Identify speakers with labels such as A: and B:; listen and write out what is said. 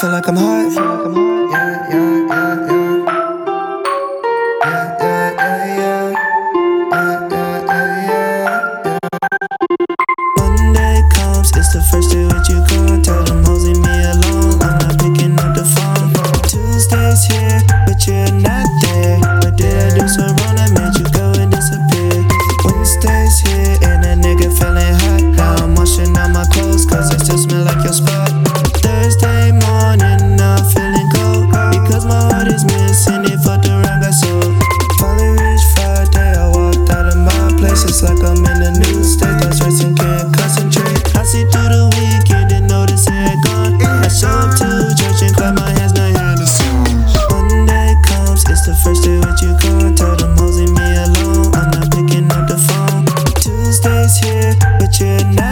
A: feel like I'm high. Yeah, yeah, yeah, yeah. Yeah, yeah, yeah, yeah. Yeah, yeah, yeah, yeah. One day comes, It's the first day that you gone. Tell them hoes leave me alone. I'm not picking up the phone. Tuesday's here, but you're not there. What did I do so wrong? I made you go and disappear. Wednesday's here and It's just like I'm in a new state that's racing, can't concentrate. I see through the weekend and notice it gone. I show up to church and clap my hands, behind the song. Monday comes, it's the first day that you gone. Tell them hoes leave me alone, I'm not picking up the phone. Tuesday's here, but you're not.